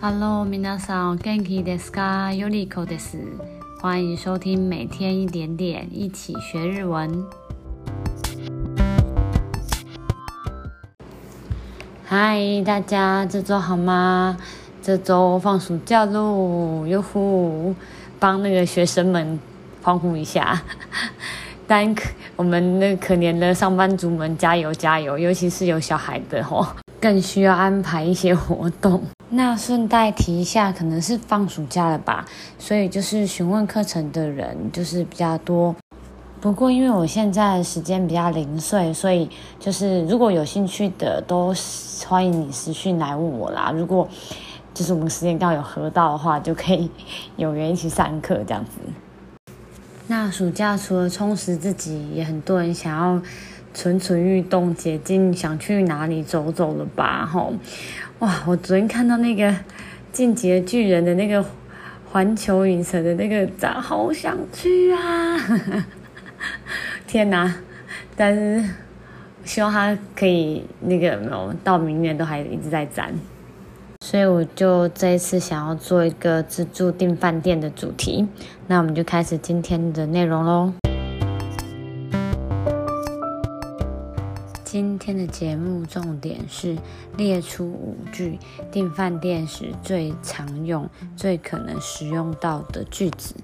Hello，皆さん、元気ですか？よりこです。欢迎收听每天一点点，一起学日文。嗨，大家这周好吗？这周放暑假喽，哟呼！帮那个学生们欢呼一下，但我们那可怜的上班族们加油加油，尤其是有小孩的吼，更需要安排一些活动。 那顺带提一下，可能是放暑假了吧，所以就是询问课程的人就是比较多。不过因为我现在时间比较零碎，所以就是如果有兴趣的，都欢迎你私讯来问我啦。如果就是我们时间刚好有合到的话，就可以有缘一起上课这样子。那暑假除了充实自己，也很多人想要蠢蠢欲动、解禁，想去哪里走走了吧？吼！哇！我昨天看到那个《进击的巨人》的那个环球影城的那个展，好想去啊！天哪！但是希望他可以那个没有到明年都还一直在展，所以我就这一次想要做一个自助订饭店的主题。那我们就开始今天的内容喽。今天的节目重点是列出五句订饭店时最常用、最可能使用到的句子。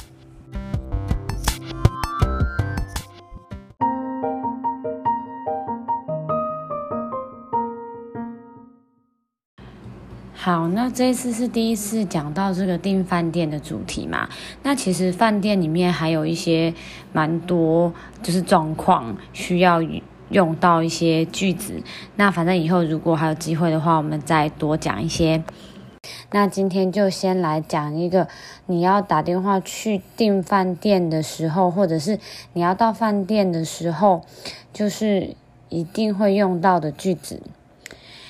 好，那这次是第一次讲到这个订饭店的主题嘛？那其实饭店里面还有一些蛮多就是状况需要用到一些句子，那反正以后如果还有机会的话，我们再多讲一些。那今天就先来讲一个，你要打电话去订饭店的时候，或者是你要到饭店的时候，就是一定会用到的句子。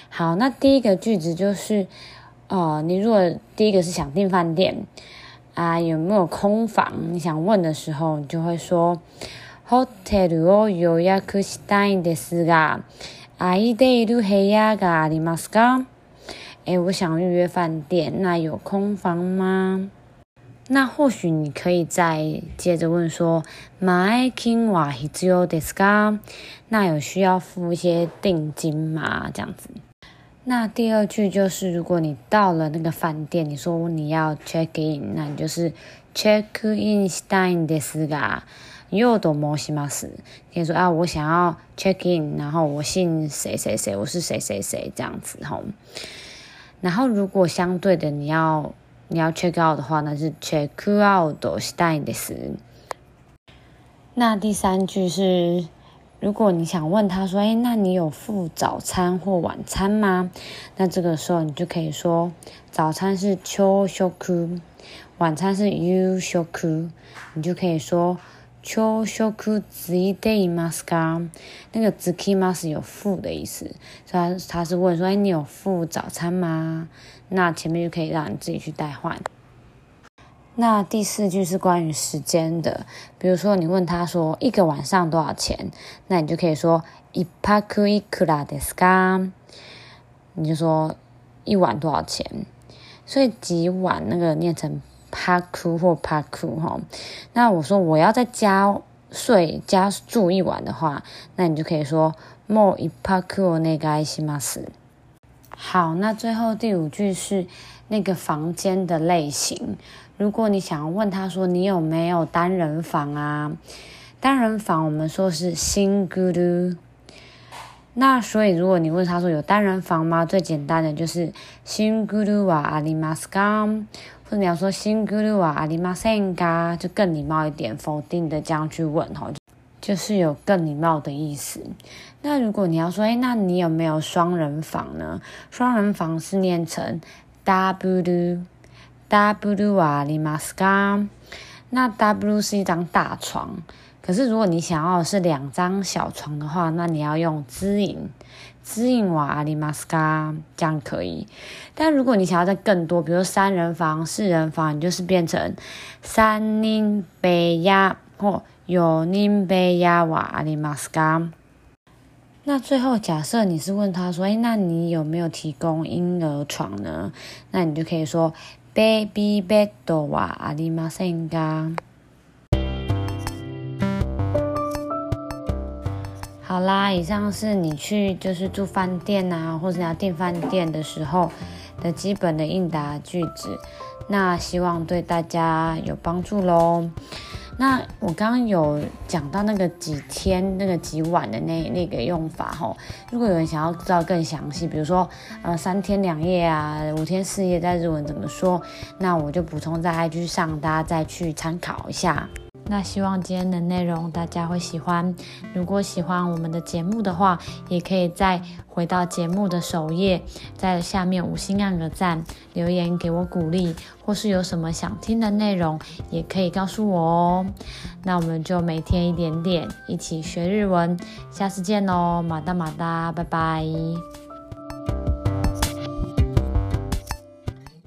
好，那第一个句子就是，呃，你如果第一个是想订饭店啊，有没有空房？你想问的时候，你就会说。ホテルを予约したいんですが、空いている部屋がありますか？诶，我想预约饭店，那有空房吗？那或许你可以再接着问说，前金は必要ですか？那有需要付一些定金吗？这样子。那第二句就是，如果你到了那个饭店，你说你要 check in，那你就是 check in したいんですが。又多摩西马斯，可以说啊，我想要 check in，然后我姓谁谁谁，我是谁谁谁这样子吼。然后如果相对的你要你要 check out 的话，那是 check out したいです。那第三句是， 如果你想问他说，哎，那你有付早餐或晚餐吗？那这个时候你就可以说，早餐是朝食，晚餐是夕食，你就可以说。朝食ついていますか？那个つきます有付的意思，所以他他是问说：“哎，你有付早餐吗？”那前面就可以让你自己去代换。 那第四句是关于时间的，比如说你问他说一个晚上多少钱，那你就可以说一泊いくらですか？你就说一晚多少钱？所以几晚那个念成。帕库或帕库哈，那我说我要再加睡加住一晚的话，那你就可以说もう一泊お愿いします。好，那最后第五句是那个房间的类型。 如果你想要问他说你有没有单人房啊？单人房我们说是シングル。那所以如果你问他说有单人房吗？最简单的就是シングルはありますか？或者你要说シングルはありませんか，就更礼貌一点，否定的这样去问哈，就是有更礼貌的意思。那如果你要说，哎，那你有没有双人房呢？双人房是念成ダ ブル，ダブルはありますか？那ダブル是一张大床。可是，如果你想要的是两张小床的话，那你要用ズイン，ズインはありますか？这样可以。但如果你想要再更多，比如说三人房、四人房，你就是变成三人部屋或四人部屋はありますか？ 那最后，假设你是问他说：“哎，那你有没有提供婴儿床呢？”那你就可以说 ：“Baby bed wa arimasen ga。”好啦，以上是你去就是住饭店啊，或者你要订饭店的时候的基本的应答句子。那希望对大家有帮助喽。那我刚刚有讲到那个几天、那个几晚的那那个用法吼，如果有人想要知道更详细，比如说呃三天两夜啊、五天四夜在日文怎么说，那我就补充在 IG 上，大家再去参考一下。那希望今天的内容大家会喜欢。如果喜欢我们的节目的话，也可以再回到节目的首页，在下面五星按个赞，留言给我鼓励，或是有什么想听的内容，也可以告诉我哦。那我们就每天一点点，一起学日文。下次见喽，马达马达，拜拜。